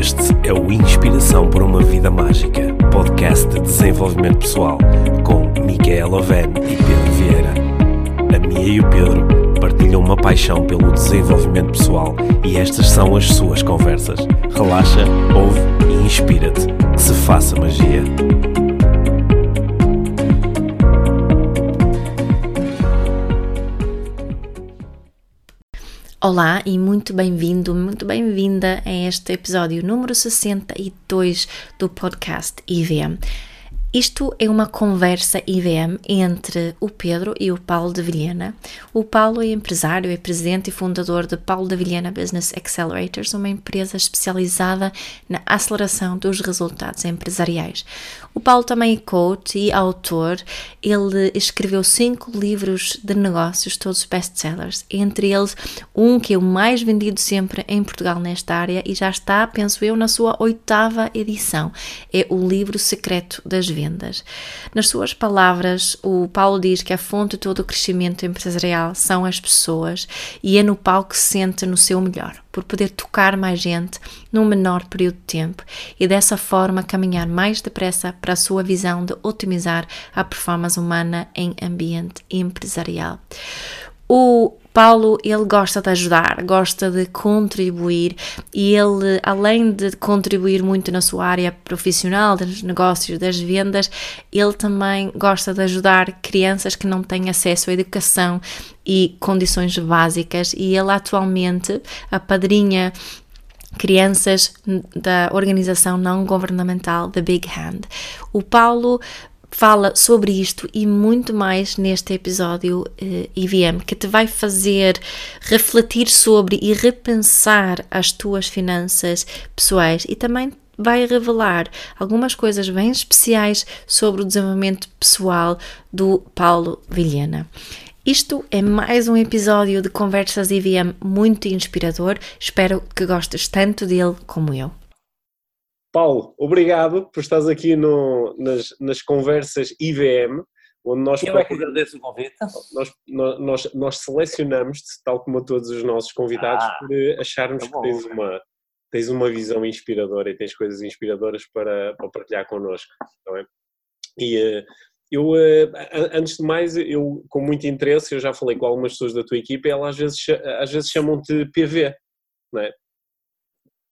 Este é o Inspiração por uma Vida Mágica, podcast de desenvolvimento pessoal, com Micaela Oven e Pedro Vieira. A Mia e o Pedro partilham uma paixão pelo desenvolvimento pessoal e estas são as suas conversas. Relaxa, ouve e inspira-te. Que se faça magia. Olá e muito bem-vindo, muito bem-vinda a este episódio número 62 do podcast IVM. Isto é uma conversa IVM entre o Pedro e o Paulo de Vilhena. O Paulo é empresário, é presidente e fundador de Paulo de Vilhena Business Accelerators, uma empresa especializada na aceleração dos resultados empresariais. O Paulo também é coach e autor. Ele escreveu cinco livros de negócios, todos best-sellers, entre eles um que é o mais vendido sempre em Portugal nesta área e já está, penso eu, na sua oitava edição. É o livro secreto das vendas vendas. Nas suas palavras, o Paulo diz que a fonte de todo o crescimento empresarial são as pessoas e é no palco que se sente no seu melhor, por poder tocar mais gente num menor período de tempo e dessa forma caminhar mais depressa para a sua visão de otimizar a performance humana em ambiente empresarial. O Paulo, ele gosta de ajudar, gosta de contribuir e ele, além de contribuir muito na sua área profissional, dos negócios, das vendas, ele também gosta de ajudar crianças que não têm acesso à educação e condições básicas e ele atualmente apadrinha crianças da organização não governamental The Big Hand. O Paulo fala sobre isto e muito mais neste episódio uh, eh, IVM, que te vai fazer refletir sobre e repensar as tuas finanças pessoais e também vai revelar algumas coisas bem especiais sobre o desenvolvimento pessoal do Paulo Vilhena. Isto é mais um episódio de Conversas IVM muito inspirador. Espero que gostes tanto dele como eu. Paulo, obrigado por estares aqui no, nas, nas conversas IVM, onde nós... Eu é que agradeço o convite. Nós, nós, nós selecionamos-te, tal como a todos os nossos convidados, ah, por acharmos tá que tens uma, tens uma visão inspiradora e tens coisas inspiradoras para, para partilhar connosco, não é? E eh, eu, eh, antes de mais, eu com muito interesse, eu já falei com algumas pessoas da tua equipa e elas às vezes, às vezes chamam-te PV, não é?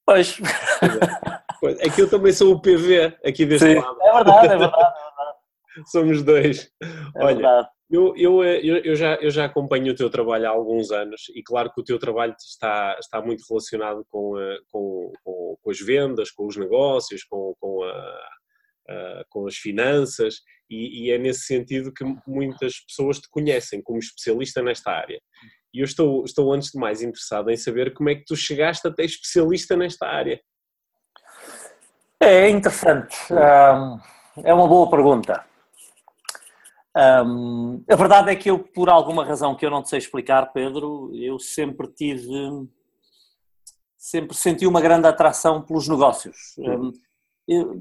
Pois. É que eu também sou o PV aqui deste Sim, lado. É verdade, é verdade. É verdade. Somos dois. É Olha, verdade. Eu, eu, eu, já, eu já acompanho o teu trabalho há alguns anos e claro que o teu trabalho está, está muito relacionado com, eh, com, com, com as vendas, com os negócios, com, com, a, a, com as finanças e, e, é nesse sentido que muitas pessoas te conhecem como especialista nesta área. E eu estou, estou antes de mais interessado em saber como é que tu chegaste até especialista nesta área. É interessante. Um, é uma boa pergunta. Um, a verdade é que eu, por alguma razão que eu não te sei explicar, Pedro, eu sempre tive. Sempre senti uma grande atração pelos negócios. Um, eu,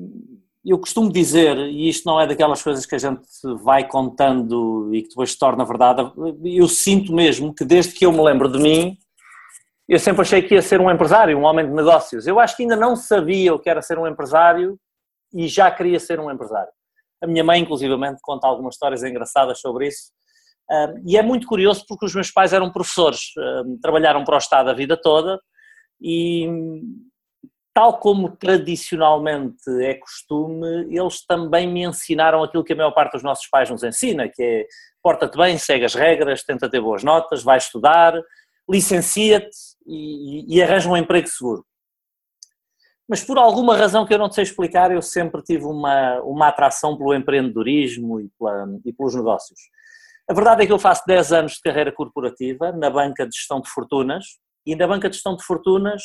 eu costumo dizer, e isto não é daquelas coisas que a gente vai contando e que depois se torna verdade, eu sinto mesmo que desde que eu me lembro de mim, eu sempre achei que ia ser um empresário, um homem de negócios. Eu acho que ainda não sabia o que era ser um empresário e já queria ser um empresário. A minha mãe, inclusivamente, conta algumas histórias engraçadas sobre isso. e é muito curioso porque os meus pais eram professores, trabalharam para o Estado a vida toda e, tal como tradicionalmente é costume, eles também me ensinaram aquilo que a maior parte dos nossos pais nos ensina, que é porta-te bem, segue as regras, tenta ter boas notas, vai estudar, licencia-te e, e arranja um emprego seguro. Mas por alguma razão que eu não sei explicar, eu sempre tive uma, uma atração pelo empreendedorismo e, pela, e pelos negócios. A verdade é que eu faço 10 anos de carreira corporativa na banca de gestão de fortunas e na banca de gestão de fortunas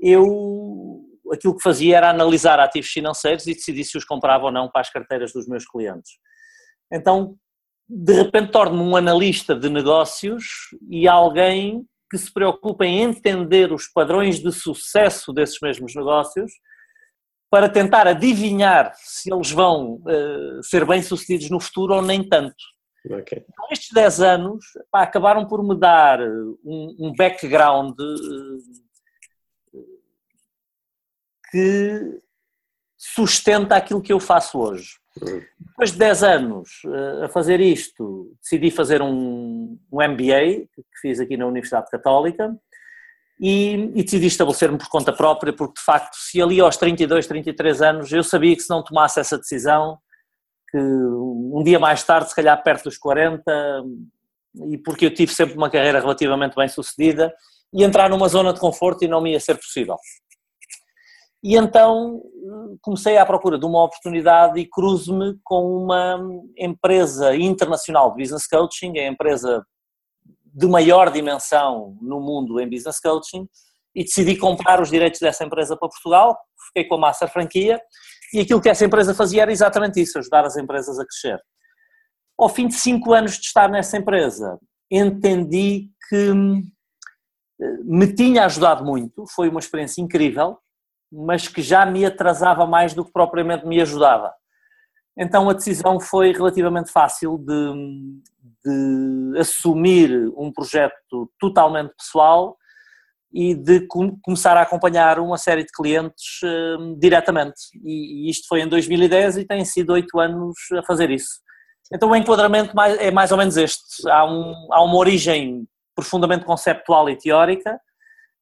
eu aquilo que fazia era analisar ativos financeiros e decidir se os comprava ou não para as carteiras dos meus clientes. Então, de repente torno-me um analista de negócios e alguém que se preocupa em entender os padrões de sucesso desses mesmos negócios para tentar adivinhar se eles vão uh, ser bem-sucedidos no futuro ou nem tanto. Okay. Então, estes 10 anos pá, acabaram por me dar um, um background uh, que sustenta aquilo que eu faço hoje. Depois de 10 anos uh, a fazer isto, decidi fazer um, um MBA, que fiz aqui na Universidade Católica, e, e decidi estabelecer-me por conta própria, porque de facto, se ali aos 32, 33 anos, eu sabia que se não tomasse essa decisão, que um dia mais tarde, se calhar perto dos 40, e porque eu tive sempre uma carreira relativamente bem sucedida, e entrar numa zona de conforto e não me ia ser possível. E então comecei à procura de uma oportunidade e cruzo-me com uma empresa internacional de business coaching, a empresa de maior dimensão no mundo em business coaching, e decidi comprar os direitos dessa empresa para Portugal, fiquei com a Master Franquia, e aquilo que essa empresa fazia era exatamente isso, ajudar as empresas a crescer. Ao fim de cinco anos de estar nessa empresa, entendi que eh, me tinha ajudado muito, foi uma experiência incrível, mas que já me atrasava mais do que propriamente me ajudava. Então a decisão foi relativamente fácil de, de assumir um projeto totalmente pessoal e de com, começar a acompanhar uma série de clientes uh, diretamente. E, e, isto foi em 2010 e tem sido oito anos a fazer isso. Então o enquadramento mais, é mais ou menos este. Há, um, há uma origem profundamente conceptual e teórica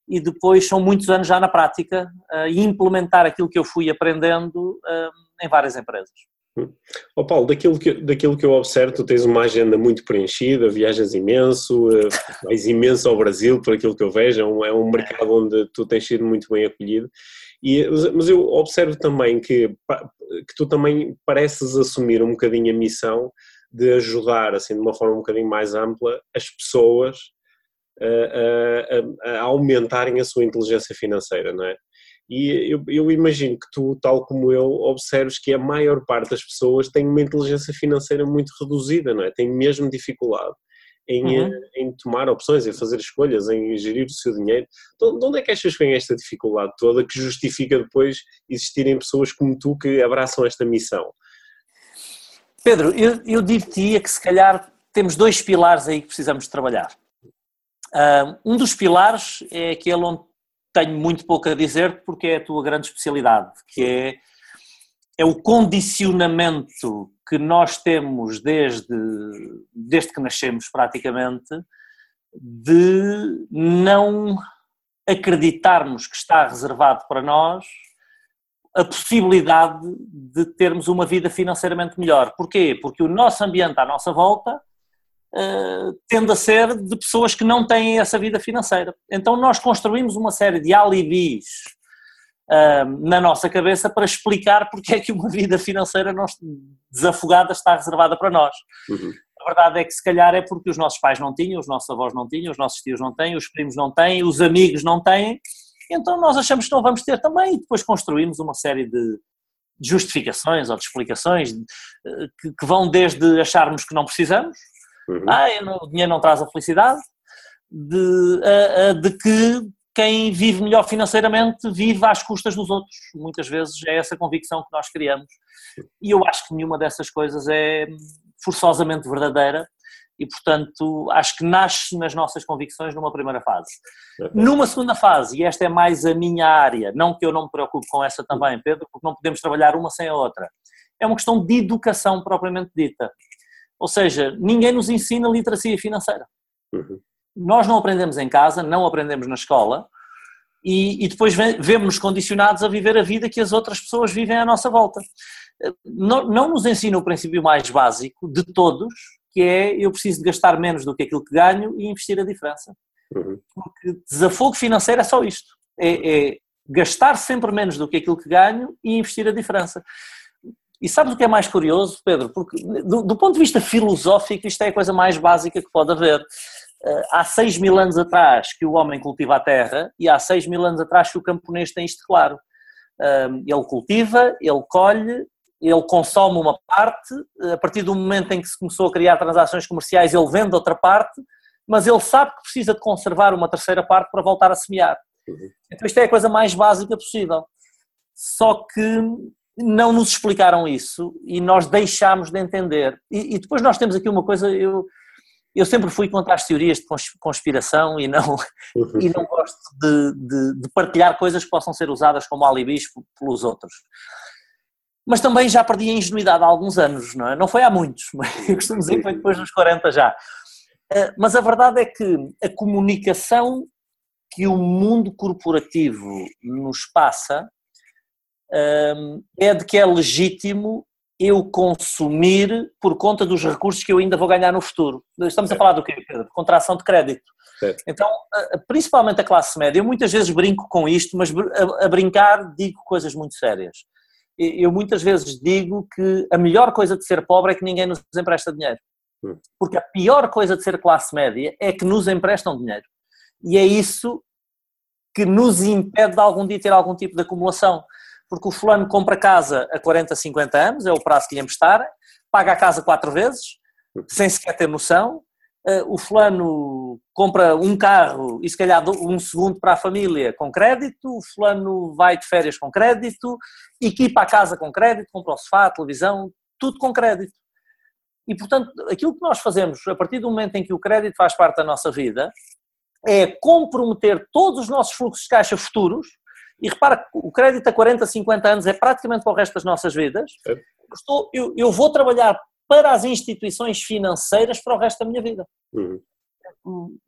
e depois são muitos anos já na prática uh, e implementar aquilo que eu fui aprendendo uh, em várias empresas. Oh Paulo, daquilo que, daquilo que eu observo, tu tens uma agenda muito preenchida, viajas imenso, uh, vais imenso ao Brasil, por aquilo que eu vejo, é um, é um mercado onde tu tens sido muito bem acolhido, e, mas eu observo também que, que tu também pareces assumir um bocadinho a missão de ajudar, assim, de uma forma um bocadinho mais ampla, as pessoas a, a, a aumentarem a sua inteligência financeira, não é? E eu, eu, imagino que tu, tal como eu, observes que a maior parte das pessoas tem uma inteligência financeira muito reduzida, não é? Tem mesmo dificuldade em, uhum. Eh, em tomar opções, em fazer escolhas, em gerir o seu dinheiro. De onde é que achas que vem esta dificuldade toda que justifica depois existirem pessoas como tu que abraçam esta missão? Pedro, eu, eu diria que se calhar temos dois pilares aí que precisamos trabalhar. Um dos pilares é aquele onde tenho muito pouco a dizer porque é a tua grande especialidade, que é, é o condicionamento que nós temos desde, desde que nascemos praticamente de não acreditarmos que está reservado para nós a possibilidade de termos uma vida financeiramente melhor. Porquê? Porque o nosso ambiente à nossa volta uh, tende a ser de pessoas que não têm essa vida financeira. Então nós construímos uma série de alibis uh, na nossa cabeça para explicar porque é que uma vida financeira não, desafogada está reservada para nós. Uhum. A verdade é que se calhar é porque os nossos pais não tinham, os nossos avós não tinham, os nossos tios não têm, os primos não têm, os amigos não têm, então nós achamos que não vamos ter também e depois construímos uma série de, justificações ou de explicações eh, que, que, vão desde acharmos que não precisamos, Uhum. Ah, não, o dinheiro não traz a felicidade, de, de que quem vive melhor financeiramente vive às custas dos outros. Muitas vezes é essa convicção que nós criamos. E eu acho que nenhuma dessas coisas é forçosamente verdadeira e, portanto, acho que nasce nas nossas convicções numa primeira fase. Numa segunda fase, e esta é mais a minha área, não que eu não me preocupe com essa também, Pedro, porque não podemos trabalhar uma sem a outra, é uma questão de educação propriamente dita. Ou seja, ninguém nos ensina literacia financeira. Uhum. Nós não aprendemos em casa, não aprendemos na escola e, e depois vemos-nos condicionados a viver a vida que as outras pessoas vivem à nossa volta. Não, não nos ensina o princípio mais básico de todos, que é eu preciso de gastar menos do que aquilo que ganho e investir a diferença. Uhum. Porque desafogo financeiro é só isto. É, é gastar sempre menos do que aquilo que ganho e investir a diferença. E sabes o que é mais curioso, Pedro? Porque, do, do, ponto de vista filosófico, isto é a coisa mais básica que pode haver. Uh, há seis mil anos atrás que o homem cultiva a terra e há seis mil anos atrás que o camponês tem isto claro. Uh, ele cultiva, ele colhe, ele consome uma parte, a partir do momento em que se começou a criar transações comerciais, ele vende outra parte, mas ele sabe que precisa de conservar uma terceira parte para voltar a semear. Uhum. Então isto é a coisa mais básica possível. Só que não nos explicaram isso e nós deixámos de entender. E, e, depois nós temos aqui uma coisa, eu, eu sempre fui contra as teorias de conspiração e não, uhum. e não gosto de, de, de, partilhar coisas que possam ser usadas como alibis pelos outros. Mas também já perdi a ingenuidade há alguns anos, não é? Não foi há muitos, mas eu costumo dizer que foi depois dos 40 já. Eh, mas a verdade é que a comunicação que o mundo corporativo nos passa é de que é legítimo eu consumir por conta dos recursos que eu ainda vou ganhar no futuro. Estamos a falar do quê, Pedro? Contração de crédito. Então, principalmente a classe média, eu muitas vezes brinco com isto, mas a, brincar digo coisas muito sérias. Eu muitas vezes digo que a melhor coisa de ser pobre é que ninguém nos empresta dinheiro. Hum. Porque a pior coisa de ser classe média é que nos emprestam dinheiro. E é isso que nos impede de algum dia ter algum tipo de acumulação porque o fulano compra casa a 40, 50 anos, é o prazo que lhe emprestar, paga a casa quatro vezes, sem sequer ter noção, eh, o fulano compra um carro e se calhar um segundo para a família com crédito, o fulano vai de férias com crédito, equipa a casa com crédito, compra o sofá, a televisão, tudo com crédito. E portanto, aquilo que nós fazemos a partir do momento em que o crédito faz parte da nossa vida é comprometer todos os nossos fluxos de caixa futuros e repara, o crédito a 40, 50 anos é praticamente para o resto das nossas vidas. É. Estou, eu, eu, vou trabalhar para as instituições financeiras para o resto da minha vida. Uhum.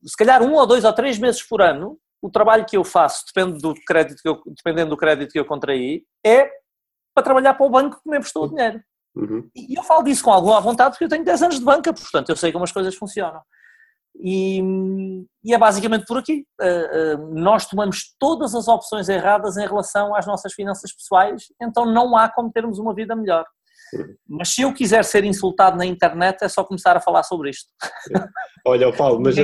Se calhar um ou dois ou três meses por ano, o trabalho que eu faço, depende do crédito que eu, dependendo do crédito que eu contraí, é para trabalhar para o banco que me emprestou o dinheiro. Uhum. E eu falo disso com alguma vontade porque eu tenho 10 anos de banca, portanto eu sei como as coisas funcionam. E, e, é basicamente por aqui. Uh, uh, nós tomamos todas as opções erradas em relação às nossas finanças pessoais, então não há como termos uma vida melhor. Mas se eu quiser ser insultado na internet, é só começar a falar sobre isto. Olha, Paulo, mas,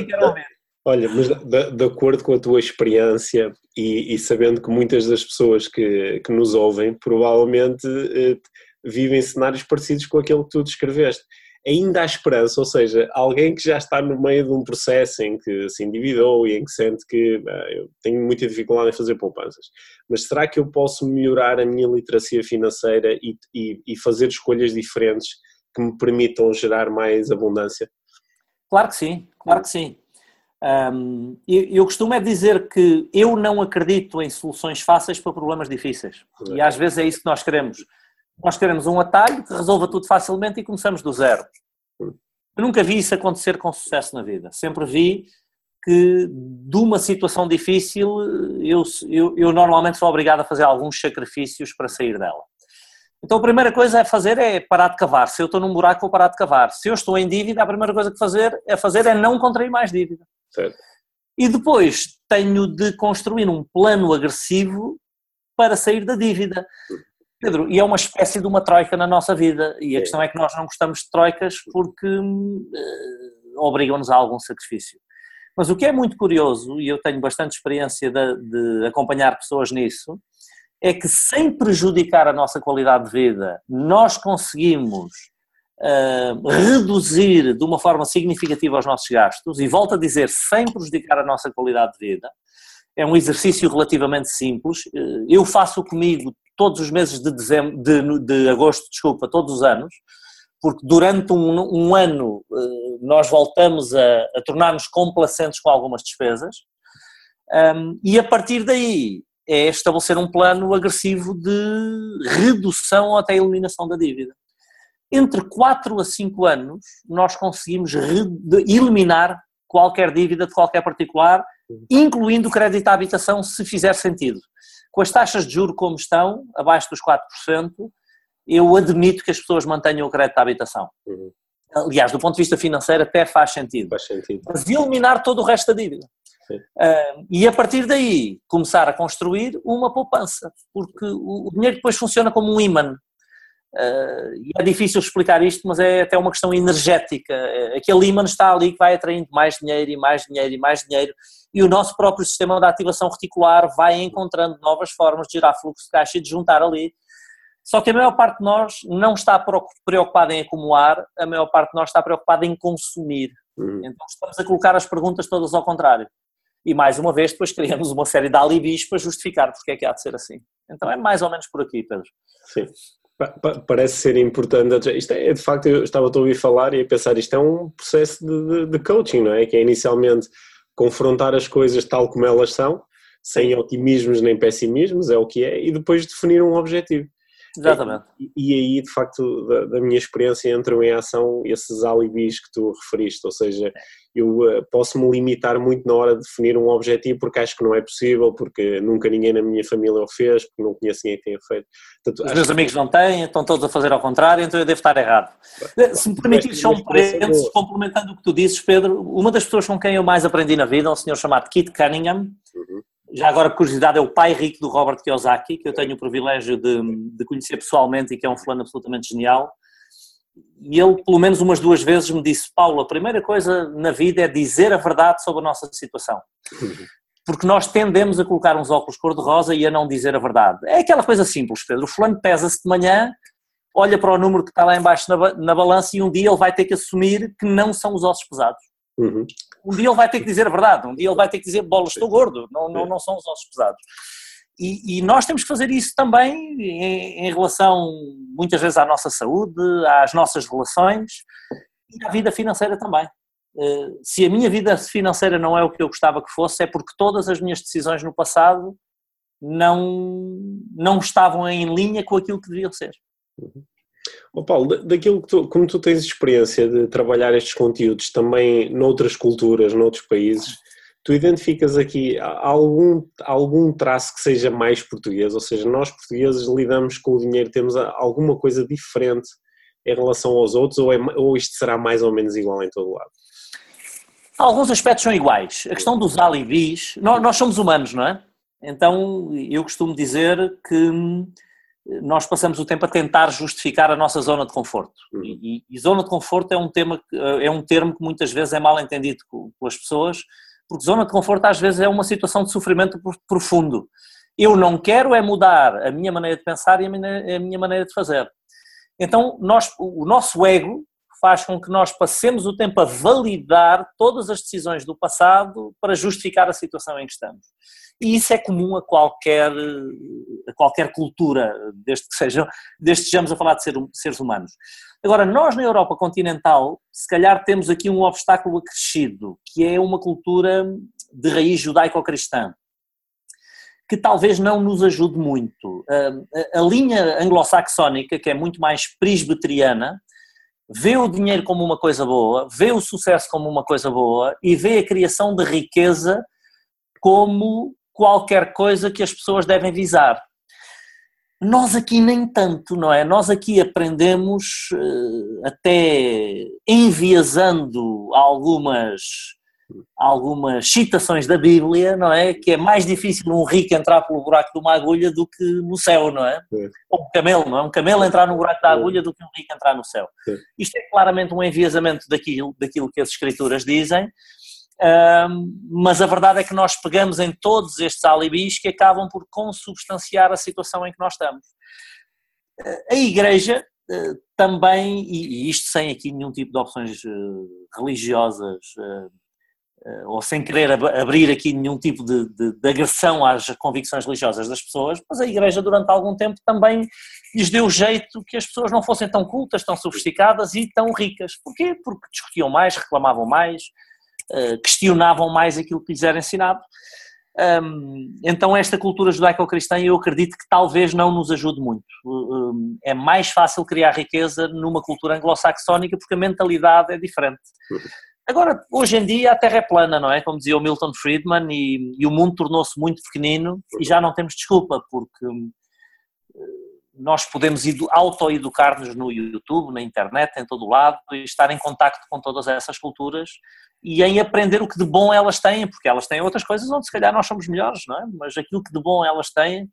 olha, mas de, de, acordo com a tua experiência e, e, sabendo que muitas das pessoas que, que nos ouvem provavelmente eh, vivem cenários parecidos com aquele que tu descreveste ainda há esperança, ou seja, alguém que já está no meio de um processo em que se endividou e em que sente que ah, eu tenho muita dificuldade em fazer poupanças, mas será que eu posso melhorar a minha literacia financeira e, e, e fazer escolhas diferentes que me permitam gerar mais abundância? Claro que sim, claro que sim. Um, eu, eu, costumo é dizer que eu não acredito em soluções fáceis para problemas difíceis. E às vezes é isso que nós queremos nós queremos um atalho que resolva tudo facilmente e começamos do zero. Eu nunca vi isso acontecer com sucesso na vida. Sempre vi que de uma situação difícil eu, eu, eu normalmente sou obrigado a fazer alguns sacrifícios para sair dela. Então a primeira coisa a fazer é parar de cavar. Se eu estou num buraco, vou parar de cavar. Se eu estou em dívida, a primeira coisa que fazer é fazer é não contrair mais dívida. Certo. E depois tenho de construir um plano agressivo para sair da dívida. Pedro, e é uma espécie de uma troika na nossa vida, e a é. questão é que nós não gostamos de troicas porque uh, obrigam-nos a algum sacrifício. Mas o que é muito curioso, e eu tenho bastante experiência de, de acompanhar pessoas nisso, é que sem prejudicar a nossa qualidade de vida, nós conseguimos uh, reduzir de uma forma significativa os nossos gastos, e volto a dizer, sem prejudicar a nossa qualidade de vida, é um exercício relativamente simples. Eh, eu faço comigo todos os meses de, dezembro, de, de agosto, desculpa, todos os anos, porque durante um, um ano eh, nós voltamos a, a tornar-nos complacentes com algumas despesas, um, e a partir daí é estabelecer um plano agressivo de redução ou até eliminação da dívida. Entre 4 a 5 anos, nós conseguimos eliminar qualquer dívida de qualquer particular, incluindo o crédito à habitação, se fizer sentido. Com as taxas de juro como estão, abaixo dos 4%, eu admito que as pessoas mantenham o crédito à habitação. Uhum. Aliás, do ponto de vista financeiro até faz sentido. Faz sentido. Mas eliminar todo o resto da dívida. Uh, e a partir daí começar a construir uma poupança, porque o, o dinheiro depois funciona como um imã. Uh, e é difícil explicar isto, mas é até uma questão energética. Aquele imã está ali que vai atraindo mais dinheiro e mais dinheiro e mais dinheiro, e o nosso próprio sistema de ativação reticular vai encontrando novas formas de gerar fluxo de caixa e de juntar ali. Só que a maior parte de nós não está preocupada em acumular, a maior parte de nós está preocupada em consumir. Uhum. Então estamos a colocar as perguntas todas ao contrário. E mais uma vez, depois criamos uma série de alibis para justificar porque é que há de ser assim. Então é mais ou menos por aqui, Pedro. Sim. Parece ser importante. Isto é, de facto, eu estava a ouvir falar e a pensar, isto é um processo de, de, de, coaching, não é? Que é inicialmente confrontar as coisas tal como elas são, sem otimismos nem pessimismos, é o que é, e depois definir um objetivo. Exatamente. E, e aí, de facto, da, da, minha experiência, entram em ação esses alibis que tu referiste, ou seja, eu uh, posso-me limitar muito na hora de definir um objetivo porque acho que não é possível, porque nunca ninguém na minha família o fez, porque não conheço ninguém que tenha feito. Portanto, Os meus amigos não têm, estão todos a fazer ao contrário, então eu devo estar errado. Se me permitires só um parênteses, complementando o que tu disses, Pedro, uma das pessoas com quem eu mais aprendi na vida é um senhor chamado Kit Cunningham, uhum já agora, curiosidade, é o pai rico do Robert Kiyosaki, que eu tenho o privilégio de, de, conhecer pessoalmente e que é um fulano absolutamente genial. E ele, pelo menos umas duas vezes, me disse: Paulo, a primeira coisa na vida é dizer a verdade sobre a nossa situação. Porque nós tendemos a colocar uns óculos cor-de-rosa e a não dizer a verdade. É aquela coisa simples, Pedro. O fulano pesa-se de manhã, olha para o número que está lá embaixo na, na balança e um dia ele vai ter que assumir que não são os ossos pesados. Uhum um dia ele vai ter que dizer a verdade, um dia ele vai ter que dizer bola, estou gordo, não, não, não são os ossos pesados. E, e, nós temos que fazer isso também em, em, relação, muitas vezes, à nossa saúde, às nossas relações e à vida financeira também. Eh, se a minha vida financeira não é o que eu gostava que fosse, é porque todas as minhas decisões no passado não, não estavam em linha com aquilo que deviam ser. Uhum. Oh Paulo, daquilo que tu, como tu tens experiência de trabalhar estes conteúdos também noutras culturas, noutros países, tu identificas aqui algum, algum traço que seja mais português, ou seja, nós portugueses lidamos com o dinheiro, temos alguma coisa diferente em relação aos outros, ou, é, ou isto será mais ou menos igual em todo o lado? Alguns aspectos são iguais. A questão dos alibis, nós, nós somos humanos, não é? Então eu costumo dizer que nós passamos o tempo a tentar justificar a nossa zona de conforto. Uhum. E, e, zona de conforto é um, tema, é um termo que muitas vezes é mal entendido pelas pessoas, porque zona de conforto às vezes é uma situação de sofrimento profundo. Eu não quero é mudar a minha maneira de pensar e a minha, a minha maneira de fazer. Então, nós, o nosso ego faz com que nós passemos o tempo a validar todas as decisões do passado para justificar a situação em que estamos. E isso é comum a qualquer, a qualquer cultura, desde que, sejam, desde que estejamos a falar de ser, seres humanos. Agora, nós na Europa continental, se calhar temos aqui um obstáculo acrescido, que é uma cultura de raiz judaico-cristã, que talvez não nos ajude muito. A, a linha anglo-saxónica, que é muito mais presbiteriana, vê o dinheiro como uma coisa boa, vê o sucesso como uma coisa boa e vê a criação de riqueza como qualquer coisa que as pessoas devem visar. Nós aqui nem tanto, não é? Nós aqui aprendemos eh, até enviesando algumas algumas citações da Bíblia, não é? Que é mais difícil um rico entrar pelo buraco de uma agulha do que no céu, não é? é. Ou um camelo, não é? Um camelo entrar no buraco da agulha do que um rico entrar no céu. É. Isto é claramente um enviesamento daquilo, daquilo que as escrituras dizem, mas a verdade é que nós pegamos em todos estes alibis que acabam por consubstanciar a situação em que nós estamos. A Igreja uh, também, e isto sem aqui nenhum tipo de opções uh, religiosas eh, ou sem querer abrir aqui nenhum tipo de, de, de, agressão às convicções religiosas das pessoas, mas a Igreja durante algum tempo também lhes deu jeito que as pessoas não fossem tão cultas, tão sofisticadas e tão ricas. Porquê? Porque discutiam mais, reclamavam mais, eh, questionavam mais aquilo que lhes era ensinado. Então esta cultura judaico-cristã eu acredito que talvez não nos ajude muito. É mais fácil criar riqueza numa cultura anglo-saxónica porque a mentalidade é diferente. Agora, hoje em dia a Terra é plana, não é? Como dizia o Milton Friedman, e, e o mundo tornou-se muito pequenino e já não temos desculpa, porque nós podemos auto-educar-nos no YouTube, na internet, em todo o lado, e estar em contacto com todas essas culturas e em aprender o que de bom elas têm, porque elas têm outras coisas onde se calhar nós somos melhores, não é? Mas aquilo que de bom elas têm,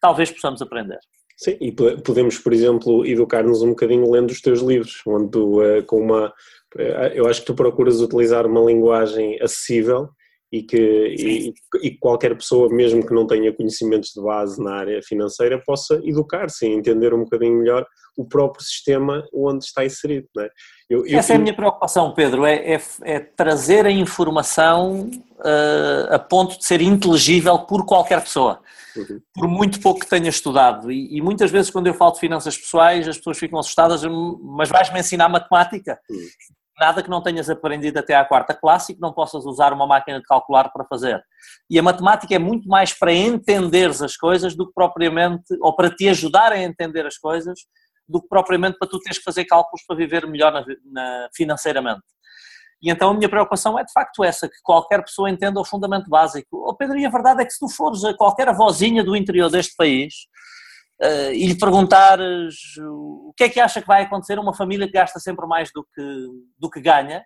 talvez possamos aprender. Sim, e podemos, por exemplo, educar-nos um bocadinho lendo os teus livros, onde tu, eh, com uma eh, eu acho que tu procuras utilizar uma linguagem acessível e que e, e, qualquer pessoa, mesmo que não tenha conhecimentos de base na área financeira, possa educar-se e entender um bocadinho melhor o próprio sistema onde está inserido. É? Eu, eu, Essa é a minha preocupação, Pedro, é, é, é trazer a informação uh, a ponto de ser inteligível por qualquer pessoa, uhum. por muito pouco que tenha estudado. E, e, muitas vezes, quando eu falo de finanças pessoais, as pessoas ficam assustadas, mas vais-me ensinar matemática? Uhum nada que não tenhas aprendido até à quarta classe e que não possas usar uma máquina de calcular para fazer. E a matemática é muito mais para entenderes as coisas do que propriamente, ou para te ajudar a entender as coisas, do que propriamente para tu teres que fazer cálculos para viver melhor na, na, financeiramente. E então a minha preocupação é de facto essa, que qualquer pessoa entenda o fundamento básico. Oh Pedro, e a verdade é que se tu fores a qualquer avózinha do interior deste país, uh, e lhe perguntares o que é que acha que vai acontecer a uma família que gasta sempre mais do que, do que ganha,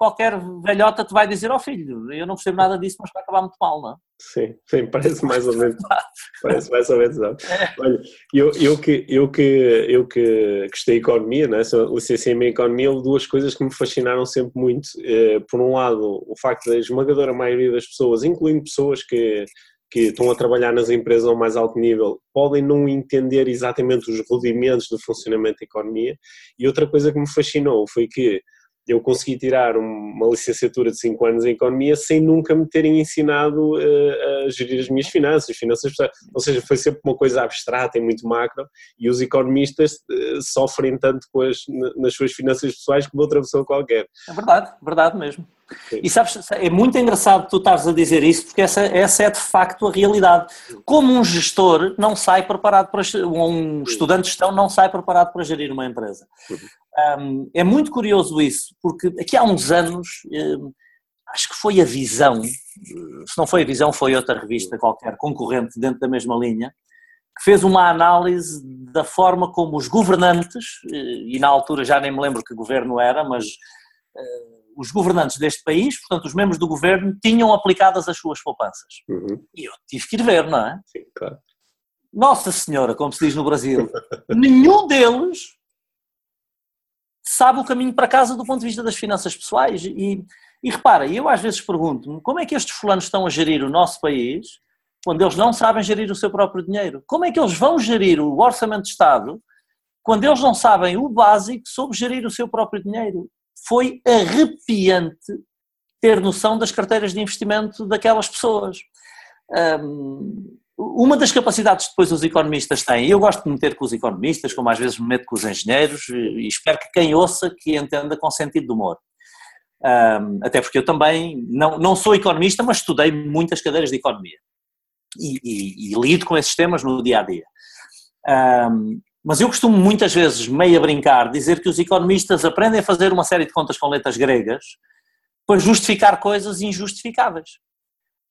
qualquer velhota te vai dizer, ó oh, filho, eu não percebo nada disso, mas vai acabar muito mal, não é? Sim, sim, parece mais ou menos, parece mais ou menos, não. É. Olha, eu, eu que, eu que, eu que gostei de economia, né, licenciei em economia, duas coisas que me fascinaram sempre muito, eh, por um lado, o facto da esmagadora maioria das pessoas, incluindo pessoas que que estão a trabalhar nas empresas ao mais alto nível podem não entender exatamente os rudimentos do funcionamento da economia. E outra coisa que me fascinou foi que eu consegui tirar uma licenciatura de 5 anos em economia sem nunca me terem ensinado uh, a gerir as minhas finanças, finanças ou seja, foi sempre uma coisa abstrata e muito macro e os economistas uh, sofrem tanto as, nas suas finanças pessoais como outra pessoa qualquer. É verdade, verdade mesmo. Sim. E sabes, é muito engraçado tu estares a dizer isso, porque essa, essa é de facto a realidade. Como um gestor não sai preparado para, um estudante de gestão não sai preparado para gerir uma empresa. Uhum. Um, é muito curioso isso, porque aqui há uns anos, um, acho que foi a Visão, se não foi a Visão, foi outra revista qualquer, concorrente dentro da mesma linha, que fez uma análise da forma como os governantes, e na altura já nem me lembro que governo era, mas uh, os governantes deste país, portanto os membros do governo, tinham aplicadas as suas poupanças. Uhum. E eu tive que ir ver, não é? Sim, claro. Nossa Senhora, como se diz no Brasil, nenhum deles sabe o caminho para casa do ponto de vista das finanças pessoais. E, e repara, eu às vezes pergunto-me como é que estes fulanos estão a gerir o nosso país quando eles não sabem gerir o seu próprio dinheiro? Como é que eles vão gerir o orçamento de Estado quando eles não sabem o básico sobre gerir o seu próprio dinheiro? Foi arrepiante ter noção das carteiras de investimento daquelas pessoas. Um, uma das capacidades que depois os economistas têm, e eu gosto de me meter com os economistas, como às vezes me meto com os engenheiros, e espero que quem ouça que entenda com sentido de humor. Um, até porque eu também não, não sou economista, mas estudei muitas cadeiras de economia e, e, e lido com esses temas no dia a dia. Um, mas eu costumo muitas vezes, meio a brincar, dizer que os economistas aprendem a fazer uma série de contas com letras gregas para justificar coisas injustificáveis.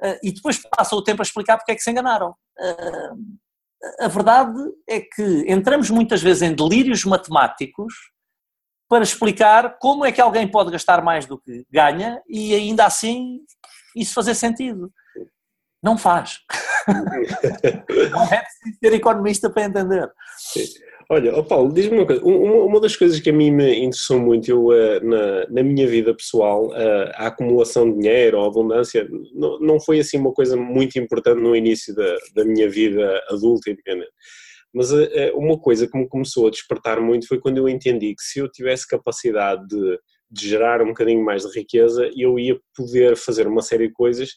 Uh, e depois passa o tempo a explicar porque é que se enganaram. Uh, a verdade é que entramos muitas vezes em delírios matemáticos para explicar como é que alguém pode gastar mais do que ganha e ainda assim isso fazer sentido. Não faz. Não é preciso ser economista para entender. Sim. Olha, oh Paulo, diz-me uma coisa. Uma, uma, das coisas que a mim me interessou muito eu, uh, na, na, minha vida pessoal, uh, a acumulação de dinheiro, a abundância, não, não foi assim uma coisa muito importante no início da, da minha vida adulta independente. Mas uh, uma coisa que me começou a despertar muito foi quando eu entendi que se eu tivesse capacidade de, de gerar um bocadinho mais de riqueza, eu ia poder fazer uma série de coisas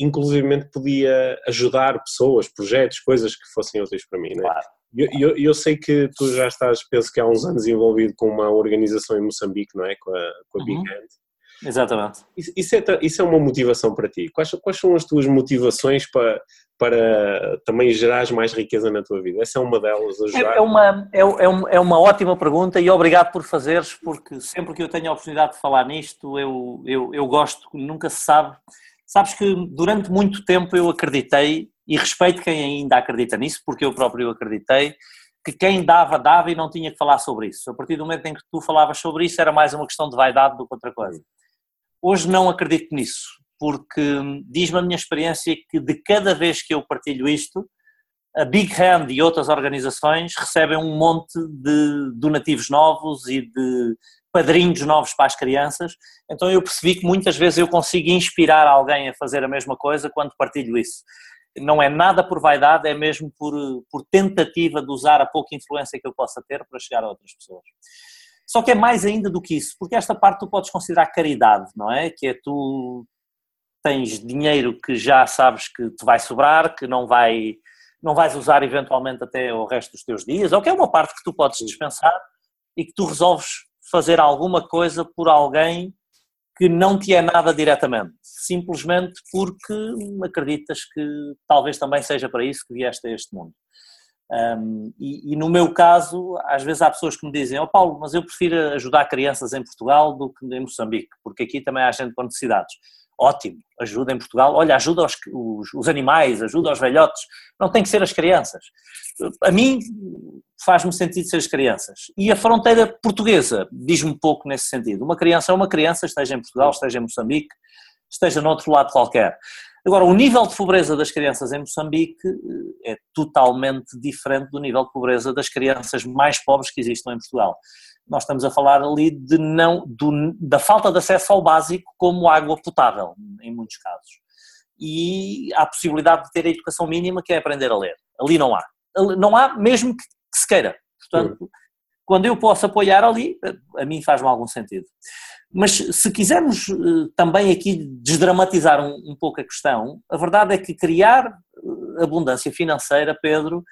inclusive podia ajudar pessoas, projetos, coisas que fossem úteis para mim. Né? Claro. Eu, eu, eu, sei que tu já estás, penso que há uns anos envolvido com uma organização em Moçambique, não é? Com a, com a Big uhum. Hand. Exatamente. Isso, isso, é, isso é uma motivação para ti. Quais, quais são as tuas motivações para, para também gerar mais riqueza na tua vida? Essa é uma delas. É, é, uma, é, é, uma ótima pergunta e obrigado por fazeres, porque sempre que eu tenho a oportunidade de falar nisto, eu, eu, eu gosto, nunca se sabe Sabes que durante muito tempo eu acreditei, e respeito quem ainda acredita nisso, porque eu próprio acreditei, que quem dava, dava e não tinha que falar sobre isso. A partir do momento em que tu falavas sobre isso, era mais uma questão de vaidade do que outra coisa. Hoje não acredito nisso, porque diz-me a minha experiência que de cada vez que eu partilho isto, a Big Hand e outras organizações recebem um monte de donativos novos e de padrinhos novos para as crianças, então eu percebi que muitas vezes eu consigo inspirar alguém a fazer a mesma coisa quando partilho isso. Não é nada por vaidade, é mesmo por, por tentativa de usar a pouca influência que eu possa ter para chegar a outras pessoas. Só que é mais ainda do que isso, porque esta parte tu podes considerar caridade, não é? Que é tu tens dinheiro que já sabes que te vai sobrar, que não vai não vais usar eventualmente até o resto dos teus dias, ou que é uma parte que tu podes dispensar e que tu resolves fazer alguma coisa por alguém que não te é nada diretamente, simplesmente porque acreditas que talvez também seja para isso que vieste a este mundo. Um, e, e, no meu caso, às vezes há pessoas que me dizem: Ó oh Paulo, mas eu prefiro ajudar crianças em Portugal do que em Moçambique, porque aqui também há gente com necessidades ótimo, ajuda em Portugal, olha, ajuda os, os, os, animais, ajuda os velhotes, não tem que ser as crianças. A mim faz-me sentido ser as crianças. E a fronteira portuguesa diz-me pouco nesse sentido. Uma criança é uma criança, esteja em Portugal, esteja em Moçambique, esteja noutro lado qualquer. Agora, o nível de pobreza das crianças em Moçambique eh, é totalmente diferente do nível de pobreza das crianças mais pobres que existem em Portugal nós estamos a falar ali de não, do, da falta de acesso ao básico como água potável, em muitos casos. E há a possibilidade de ter a educação mínima que é aprender a ler. Ali não há. Não há mesmo que, que se queira. Portanto, quando eu posso apoiar ali, a mim faz-me algum sentido. Mas se quisermos eh, também aqui desdramatizar um, um pouco a questão, a verdade é que criar eh, abundância financeira, Pedro,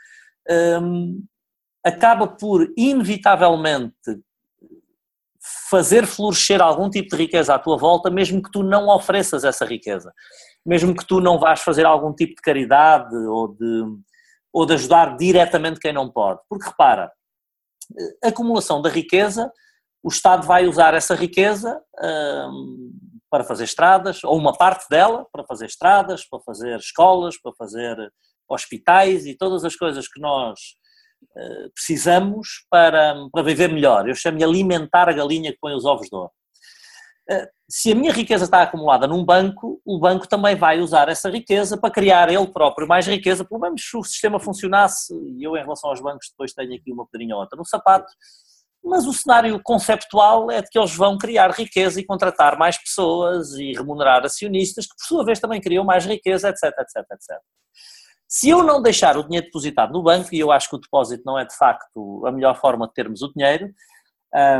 um, acaba por inevitavelmente fazer florescer algum tipo de riqueza à tua volta, mesmo que tu não ofereças essa riqueza, mesmo que tu não vás fazer algum tipo de caridade ou de, ou de ajudar diretamente quem não pode. Porque repara, a acumulação da riqueza, o Estado vai usar essa riqueza hum, para fazer estradas, ou uma parte dela para fazer estradas, para fazer escolas, para fazer hospitais e todas as coisas que nós eh, precisamos para, para viver melhor. Eu chamo-lhe alimentar a galinha que põe os ovos de ouro. Eh, se a minha riqueza está acumulada num banco, o banco também vai usar essa riqueza para criar ele próprio mais riqueza, pelo menos se o sistema funcionasse, e eu em relação aos bancos depois tenho aqui uma pedrinha ou outra no sapato, mas o cenário conceptual é de que eles vão criar riqueza e contratar mais pessoas e remunerar acionistas, que por sua vez também criam mais riqueza, etc, etc, etc. Se eu não deixar o dinheiro depositado no banco, e eu acho que o depósito não é de facto a melhor forma de termos o dinheiro,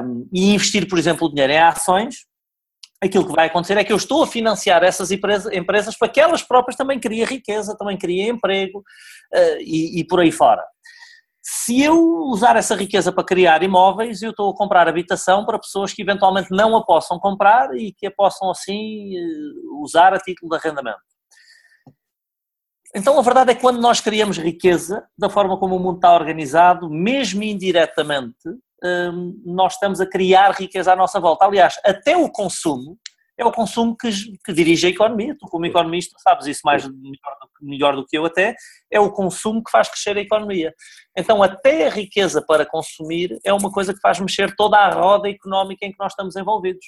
um, e investir, por exemplo, o dinheiro em ações, aquilo que vai acontecer é que eu estou a financiar essas empresas para que elas próprias também criem riqueza, também criem emprego uh, e, e, por aí fora. Se eu usar essa riqueza para criar imóveis, eu estou a comprar habitação para pessoas que eventualmente não a possam comprar e que a possam assim uh, usar a título de arrendamento. Então a verdade é que quando nós criamos riqueza, da forma como o mundo está organizado, mesmo indiretamente, hum, nós estamos a criar riqueza à nossa volta. Aliás, até o consumo é o consumo que, que dirige a economia. Tu, como economista, sabes isso mais melhor do, melhor do, que eu até. É o consumo que faz crescer a economia. Então, até a riqueza para consumir é uma coisa que faz mexer toda a roda económica em que nós estamos envolvidos.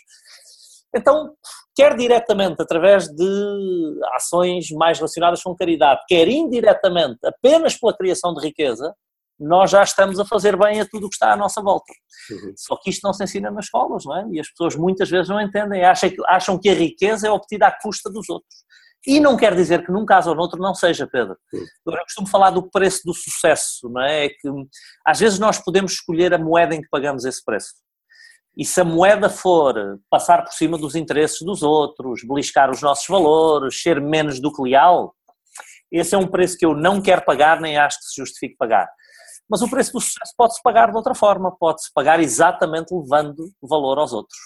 Então, quer diretamente através de ações mais relacionadas com caridade, quer indiretamente apenas pela criação de riqueza, nós já estamos a fazer bem a tudo o que está à nossa volta. Uhum. Só que isto não se ensina nas escolas, não é? E as pessoas muitas vezes não entendem, acham que, acham que a riqueza é obtida à custa dos outros. E não quer dizer que num caso ou noutro não seja, Pedro. Uhum. Eu costumo falar do preço do sucesso, não é? é que às vezes nós podemos escolher a moeda em que pagamos esse preço. E se a moeda for passar por cima dos interesses dos outros, beliscar os nossos valores, ser menos do que leal, esse é um preço que eu não quero pagar nem acho que se justifique pagar. Mas o preço do sucesso pode-se pagar de outra forma, pode-se pagar exatamente levando valor aos outros.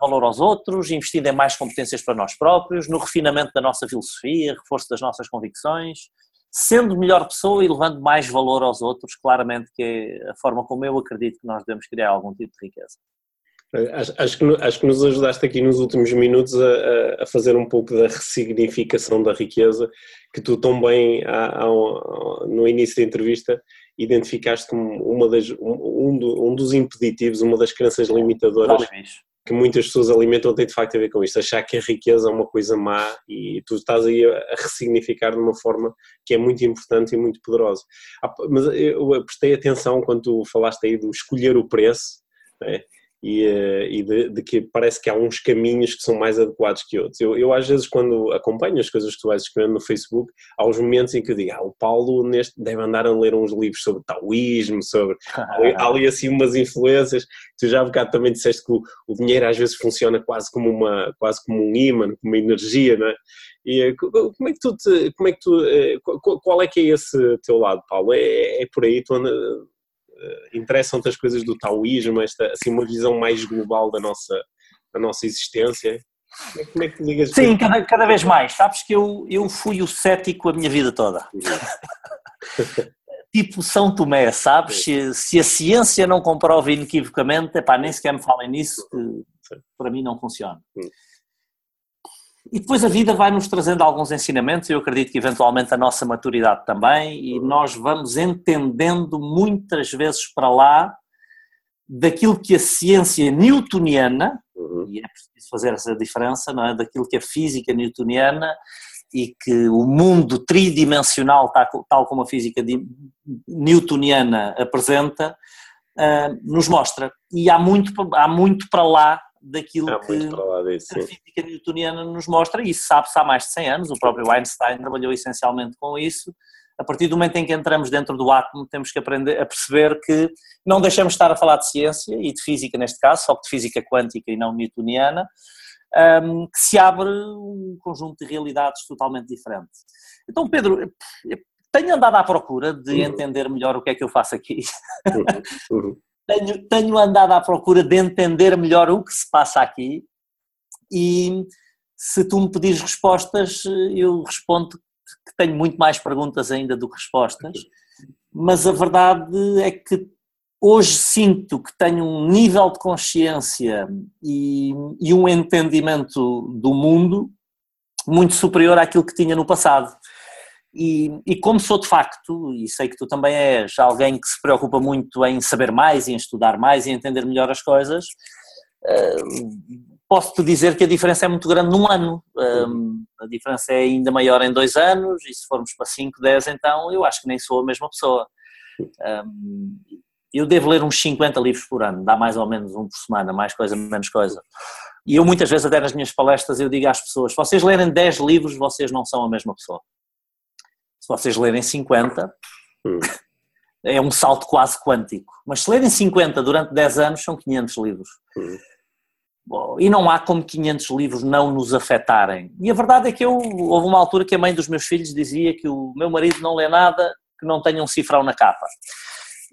Valor aos outros, investindo em mais competências para nós próprios, no refinamento da nossa filosofia, reforço das nossas convicções, sendo melhor pessoa e levando mais valor aos outros, claramente que é a forma como eu acredito que nós devemos criar algum tipo de riqueza. Acho, acho, que, acho que nos ajudaste aqui nos últimos minutos a, a, fazer um pouco da ressignificação da riqueza que tu tão bem no início da entrevista identificaste como uma das, um, um dos impeditivos, uma das crenças limitadoras que muitas pessoas alimentam tem de facto a ver com isto, achar que a riqueza é uma coisa má e tu estás aí a ressignificar de uma forma que é muito importante e muito poderosa. Ah, mas eu prestei atenção quando tu falaste aí do escolher o preço, né? E, eh, e de, de, que parece que há uns caminhos que são mais adequados que outros. Eu, eu às vezes quando acompanho as coisas que tu vais escrevendo no Facebook, há uns momentos em que eu digo, ah, o Paulo neste, deve andar a ler uns livros sobre taoísmo, sobre, há ali assim umas influências, tu já há bocado também disseste que o, o, dinheiro às vezes funciona quase como, uma, quase como um imã, como uma energia, não é? E eh, como é que tu, te, como é que tu, eh, qual é que é esse teu lado, Paulo? É, é por aí, tu anda, uh, interessam-te as coisas do taoísmo, esta, assim, uma visão mais global da nossa, da nossa existência? Como é, como é que tu ligas? Sim, cada, cada vez mais. Sabes que eu, eu fui o cético a minha vida toda. Uhum. tipo São Tomé, sabes? Se, se, a ciência não comprova inequivocamente, epá, nem sequer me falem nisso, que para mim não funciona. E depois a vida vai nos trazendo alguns ensinamentos, eu acredito que eventualmente a nossa maturidade também, e nós vamos entendendo muitas vezes para lá daquilo que a ciência newtoniana, uhum. e é preciso fazer essa diferença, não é? daquilo que a física newtoniana e que o mundo tridimensional, tal como a física newtoniana apresenta, uh, nos mostra. E há muito, há muito para lá daquilo é que disso, a física newtoniana nos mostra, e isso sabe-se há mais de 100 anos, o próprio Einstein trabalhou essencialmente com isso, a partir do momento em que entramos dentro do átomo temos que aprender a perceber que não deixamos de estar a falar de ciência, e de física neste caso, só que de física quântica e não newtoniana, um, que se abre um conjunto de realidades totalmente diferentes. Então Pedro, tenho andado à procura de uhum. entender melhor o que é que eu faço aqui. Uhum. Uhum tenho, tenho andado à procura de entender melhor o que se passa aqui e se tu me pedires respostas, eu respondo que tenho muito mais perguntas ainda do que respostas, mas a verdade é que hoje sinto que tenho um nível de consciência e, e um entendimento do mundo muito superior àquilo que tinha no passado. E, e, como sou de facto, e sei que tu também és alguém que se preocupa muito em saber mais, em estudar mais e entender melhor as coisas, uh, posso-te dizer que a diferença é muito grande num ano. Um, a diferença é ainda maior em dois anos, e se formos para 5, 10, então eu acho que nem sou a mesma pessoa. Um, eu devo ler uns 50 livros por ano, dá mais ou menos um por semana, mais coisa, menos coisa. E eu muitas vezes até nas minhas palestras eu digo às pessoas, vocês lerem 10 livros, vocês não são a mesma pessoa se vocês lerem 50, hum. é um salto quase quântico. Mas se lerem 50 durante 10 anos, são 500 livros. Hum. Bom, e não há como 500 livros não nos afetarem. E a verdade é que eu, houve uma altura que a mãe dos meus filhos dizia que o meu marido não lê nada que não tenha um cifrão na capa.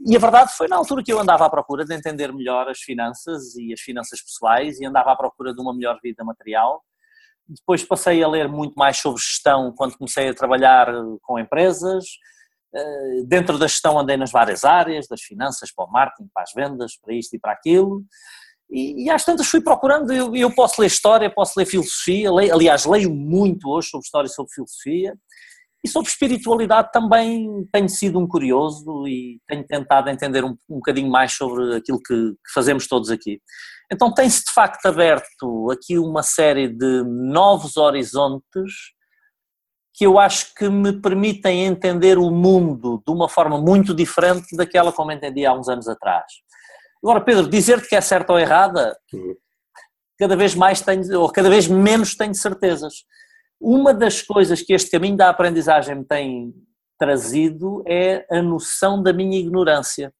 E a verdade foi na altura que eu andava à procura de entender melhor as finanças e as finanças pessoais e andava à procura de uma melhor vida material depois passei a ler muito mais sobre gestão quando comecei a trabalhar com empresas. Eh, dentro da gestão andei nas várias áreas, das finanças para o marketing, para as vendas, para isto e para aquilo. E, e às tantas fui procurando, eu, eu posso ler história, posso ler filosofia, leio, aliás leio muito hoje sobre história e sobre filosofia, e sobre espiritualidade também tenho sido um curioso e tenho tentado entender um, um bocadinho mais sobre aquilo que, que fazemos todos aqui. Então tem-se de facto aberto aqui uma série de novos horizontes que eu acho que me permitem entender o mundo de uma forma muito diferente daquela como entendi há uns anos atrás. Agora, Pedro, dizer-te que é certa ou errada, cada vez mais tenho, ou cada vez menos tenho certezas. Uma das coisas que este caminho da aprendizagem me tem trazido é a noção da minha ignorância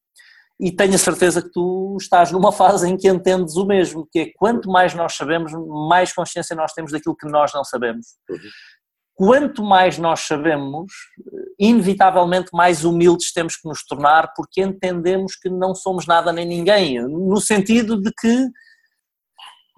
e tenho a certeza que tu estás numa fase em que entendes o mesmo, que é quanto mais nós sabemos, mais consciência nós temos daquilo que nós não sabemos. Uhum. Quanto mais nós sabemos, inevitavelmente mais humildes temos que nos tornar, porque entendemos que não somos nada nem ninguém, no sentido de que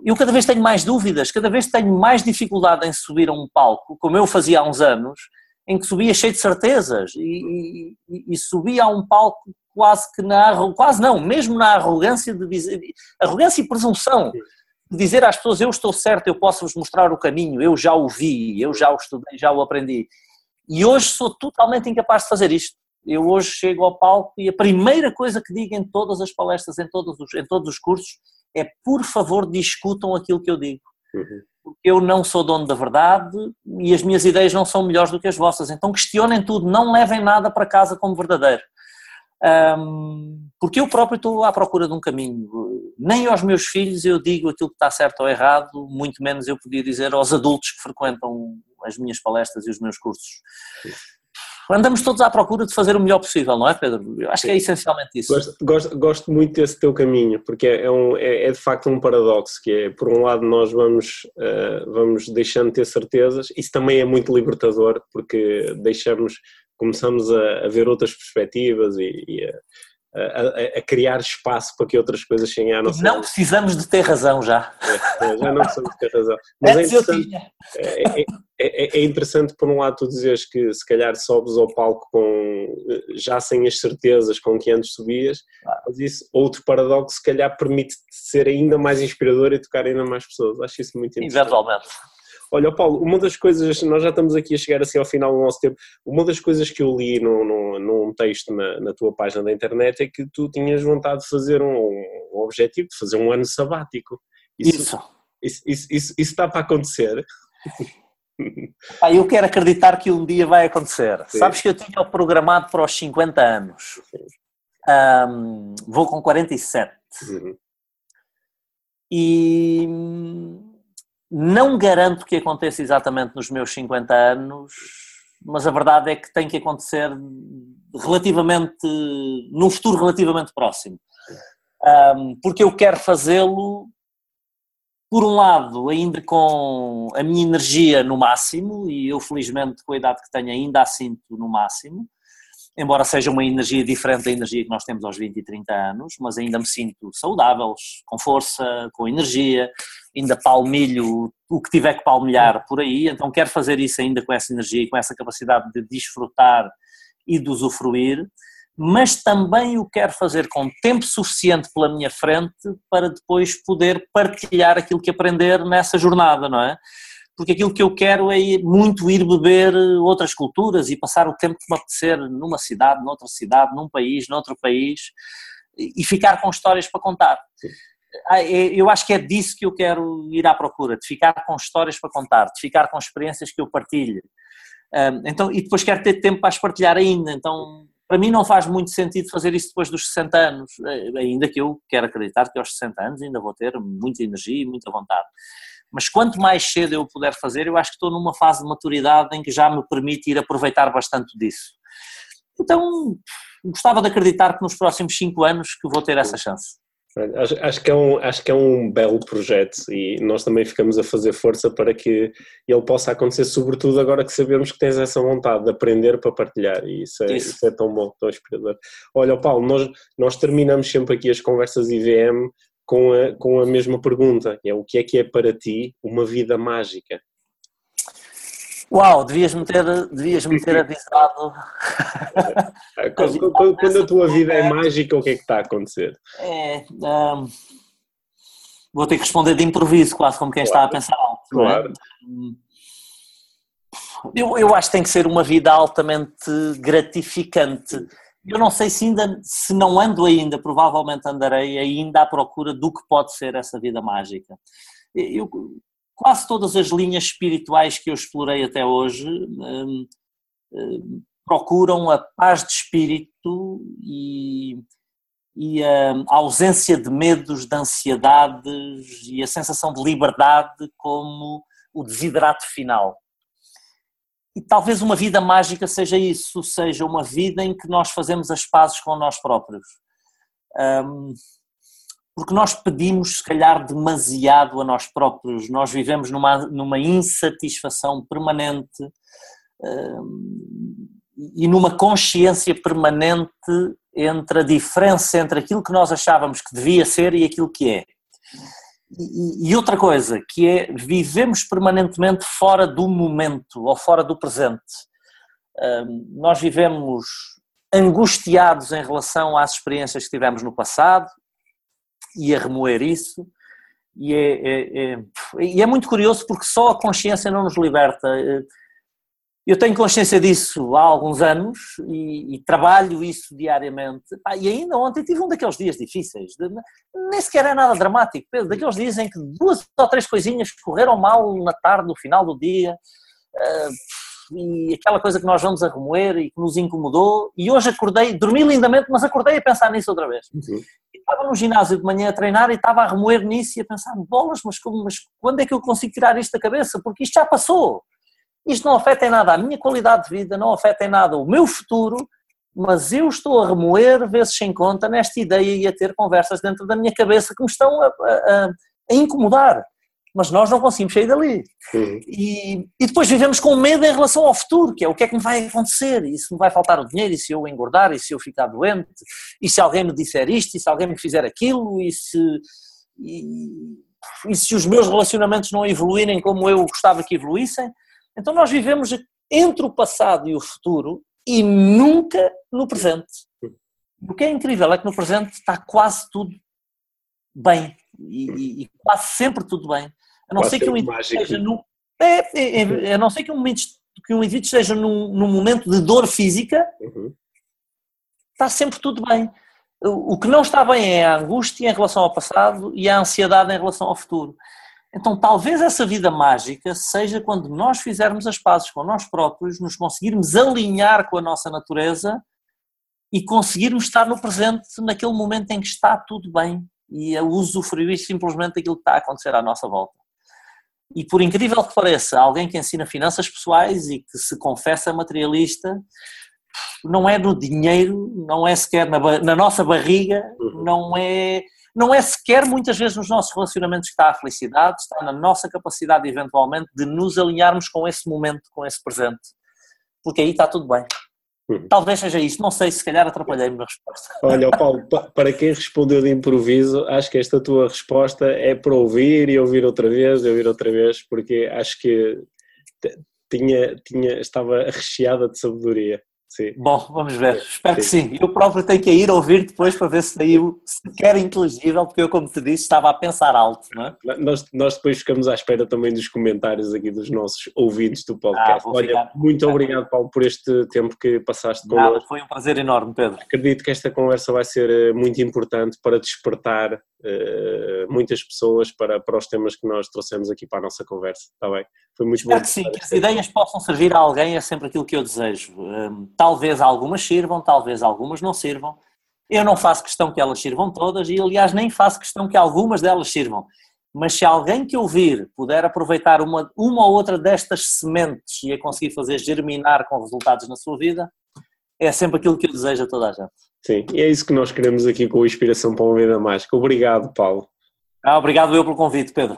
eu cada vez tenho mais dúvidas, cada vez tenho mais dificuldade em subir a um palco, como eu fazia há uns anos, em que subia cheio de certezas e, e, e subia a um palco quase que na quase não, mesmo na arrogância de dizer, arrogância e presunção de dizer às pessoas eu estou certo, eu posso vos mostrar o caminho, eu já o vi, eu já o estudei, já o aprendi. E hoje sou totalmente incapaz de fazer isto. Eu hoje chego ao palco e a primeira coisa que digo em todas as palestras, em todos os, em todos os cursos, é por favor discutam aquilo que eu digo. Uhum. Porque eu não sou dono da verdade e as minhas ideias não são melhores do que as vossas. Então questionem tudo, não levem nada para casa como verdadeiro. Um, porque eu próprio estou à procura de um caminho. Nem aos meus filhos eu digo aquilo que está certo ou errado, muito menos eu podia dizer aos adultos que frequentam as minhas palestras e os meus cursos. Andamos todos à procura de fazer o melhor possível, não é, Pedro? Eu acho que é essencialmente isso. Gosto, gosto, gosto muito desse teu caminho, porque é, um, é, é, de facto um paradoxo, que é, por um lado, nós vamos, uh, vamos deixando de ter certezas, isso também é muito libertador, porque deixamos começamos a, a ver outras perspectivas e, e a, a, a, criar espaço para que outras coisas cheguem à nossa Não precisamos de ter razão já. É, já não precisamos de ter razão. Mas é interessante, é, é, é, é, interessante, por um lado, tu dizes que se calhar sobes ao palco com, já sem as certezas com que antes subias, mas isso, outro paradoxo, se calhar permite ser ainda mais inspirador e tocar ainda mais pessoas. Acho isso muito interessante. Eventualmente. Olha, Paulo, uma das coisas, nós já estamos aqui a chegar assim ao final do nosso tempo, uma das coisas que eu li num, num, num texto na, na, tua página da internet é que tu tinhas vontade de fazer um, um objetivo, de fazer um ano sabático. Isso. Isso, isso, isso, isso, isso está para acontecer? Ah, eu quero acreditar que um dia vai acontecer. Sim. Sabes que eu tinha programado para os 50 anos. Um, vou com 47. Uhum. E não garanto que aconteça exatamente nos meus 50 anos, mas a verdade é que tem que acontecer relativamente, num futuro relativamente próximo. Um, porque eu quero fazê-lo, por um lado, ainda com a minha energia no máximo, e eu felizmente com a idade que tenho ainda a sinto no máximo, embora seja uma energia diferente da energia que nós temos aos 20 e 30 anos, mas ainda me sinto saudável, com força, com energia, ainda palmilho o que tiver que palmilhar por aí, então quero fazer isso ainda com essa energia e com essa capacidade de desfrutar e de usufruir, mas também o quero fazer com tempo suficiente pela minha frente para depois poder partilhar aquilo que aprender nessa jornada, não é? Porque aquilo que eu quero é ir, muito ir beber outras culturas e passar o tempo que me apetecer numa cidade, noutra cidade, num país, noutro país e ficar com histórias para contar. Ah, é, eu acho que é disso que eu quero ir à procura, de ficar com histórias para contar, de ficar com experiências que eu partilho. Então, e depois quero ter tempo para as partilhar ainda, então para mim não faz muito sentido fazer isso depois dos 60 anos, eh, ainda que eu quero acreditar que aos 60 anos ainda vou ter muita energia e muita vontade. Mas quanto mais cedo eu puder fazer, eu acho que estou numa fase de maturidade em que já me permite ir aproveitar bastante disso. Então, gostava de acreditar que nos próximos cinco anos que vou ter essa chance. Acho, acho, que é um, acho que é um belo projeto e nós também ficamos a fazer força para que ele possa acontecer, sobretudo agora que sabemos que tens essa vontade de aprender para partilhar e isso é, isso. Isso é tão bom, tão inspirador. Olha, Paulo, nós, nós terminamos sempre aqui as conversas IVM com a, com a mesma pergunta, é o que é que é para ti uma vida mágica? Uau, devias-me ter, devias -me ter avisado. quando, quando, quando, a tua vida é mágica, o que é que está a acontecer? É, um, vou ter que responder de improviso, quase como quem claro, está a pensar alto. É? Claro. É? Eu, eu acho que tem que ser uma vida altamente gratificante eu não sei se ainda, se não ando ainda, provavelmente andarei ainda à procura do que pode ser essa vida mágica. Eu, quase todas as linhas espirituais que eu explorei até hoje hum, hum, procuram a paz de espírito e, e a ausência de medos, de ansiedades e a sensação de liberdade como o desidrato final. E talvez uma vida mágica seja isso, seja uma vida em que nós fazemos as pazes com nós próprios. Um, porque nós pedimos, se calhar, demasiado a nós próprios, nós vivemos numa, numa insatisfação permanente um, e numa consciência permanente entre a diferença entre aquilo que nós achávamos que devia ser e aquilo que é. E, outra coisa, que é vivemos permanentemente fora do momento ou fora do presente. nós vivemos angustiados em relação às experiências que tivemos no passado e a remoer isso. E é, é, é, e é muito curioso porque só a consciência não nos liberta. Eu tenho consciência disso há alguns anos e, e trabalho isso diariamente. Ah, e ainda ontem tive um daqueles dias difíceis, de, nem sequer é nada dramático, Pedro, daqueles dias em que duas ou três coisinhas correram mal na tarde, no final do dia. Uh, e aquela coisa que nós vamos a remoer e que nos incomodou, e hoje acordei, dormi lindamente, mas acordei a pensar nisso outra vez. Uhum. Estava no ginásio de manhã a treinar e estava a remoer nisso e a pensar, bolas, mas, como, mas quando é que eu consigo tirar isto da cabeça? Porque isto já passou. Isto não afeta em nada a minha qualidade de vida, não afeta em nada o meu futuro, mas eu estou a remoer vezes sem conta nesta ideia e a ter conversas dentro da minha cabeça que me estão a, a, a incomodar. Mas nós não conseguimos sair dali. Uhum. E, e, depois vivemos com medo em relação ao futuro, que é o que é que me vai acontecer, e se me vai faltar o dinheiro, e se eu engordar, e se eu ficar doente, e se alguém me disser isto, e se alguém me fizer aquilo, e se, e, e se os meus relacionamentos não evoluírem como eu gostava que evoluíssem. Então nós vivemos entre o passado e o futuro e nunca no presente. O que é incrível é que no presente está quase tudo bem e, e quase sempre tudo bem. A não ser que um indivíduo esteja num. É, é, é, a não ser que um, que um indivíduo esteja num, num momento de dor física, uhum. está sempre tudo bem. O que não está bem é a angústia em relação ao passado e a ansiedade em relação ao futuro. Então, talvez essa vida mágica seja quando nós fizermos as pazes com nós próprios, nos conseguirmos alinhar com a nossa natureza e conseguirmos estar no presente naquele momento em que está tudo bem e usufruir simplesmente daquilo que está a acontecer à nossa volta. E por incrível que pareça, alguém que ensina finanças pessoais e que se confessa materialista, não é no dinheiro, não é sequer na, na nossa barriga, uhum. não é, não é sequer muitas vezes nos nossos relacionamentos que está a felicidade, está na nossa capacidade eventualmente de nos alinharmos com esse momento, com esse presente, porque aí está tudo bem. Uhum. Talvez seja isso, não sei, se calhar atrapalhei-me na resposta. Olha, Paulo, para quem respondeu de improviso, acho que esta tua resposta é para ouvir e ouvir outra vez e ouvir outra vez, porque acho que tinha, tinha, estava recheada de sabedoria. Sim. Bom, vamos ver. Espero sim. que sim. Eu próprio tenho que ir ouvir depois para ver se saiu sequer inteligível, porque eu, como te disse, estava a pensar alto. Não é? nós, nós depois ficamos à espera também dos comentários aqui dos nossos ouvintes do podcast. Ah, Olha, ficar. muito obrigado, Paulo, por este tempo que passaste connosco. Foi um prazer enorme, Pedro. Acredito que esta conversa vai ser eh, muito importante para despertar uh, muitas pessoas para, para os temas que nós trouxemos aqui para a nossa conversa. Está bem? Foi muito Espero bom. Que sim, que as ideias possam servir a alguém é sempre aquilo que eu desejo. Um, talvez algumas sirvam, talvez algumas não sirvam. Eu não faço questão que elas sirvam todas e, aliás, nem faço questão que algumas delas sirvam. Mas se alguém que ouvir puder aproveitar uma, uma ou outra destas sementes e a conseguir fazer germinar com resultados na sua vida, é sempre aquilo que eu desejo a toda a gente. Sim, e é isso que nós queremos aqui com a Inspiração para uma Vida Mágica. Obrigado, Paulo. Ah, obrigado eu pelo convite, Pedro.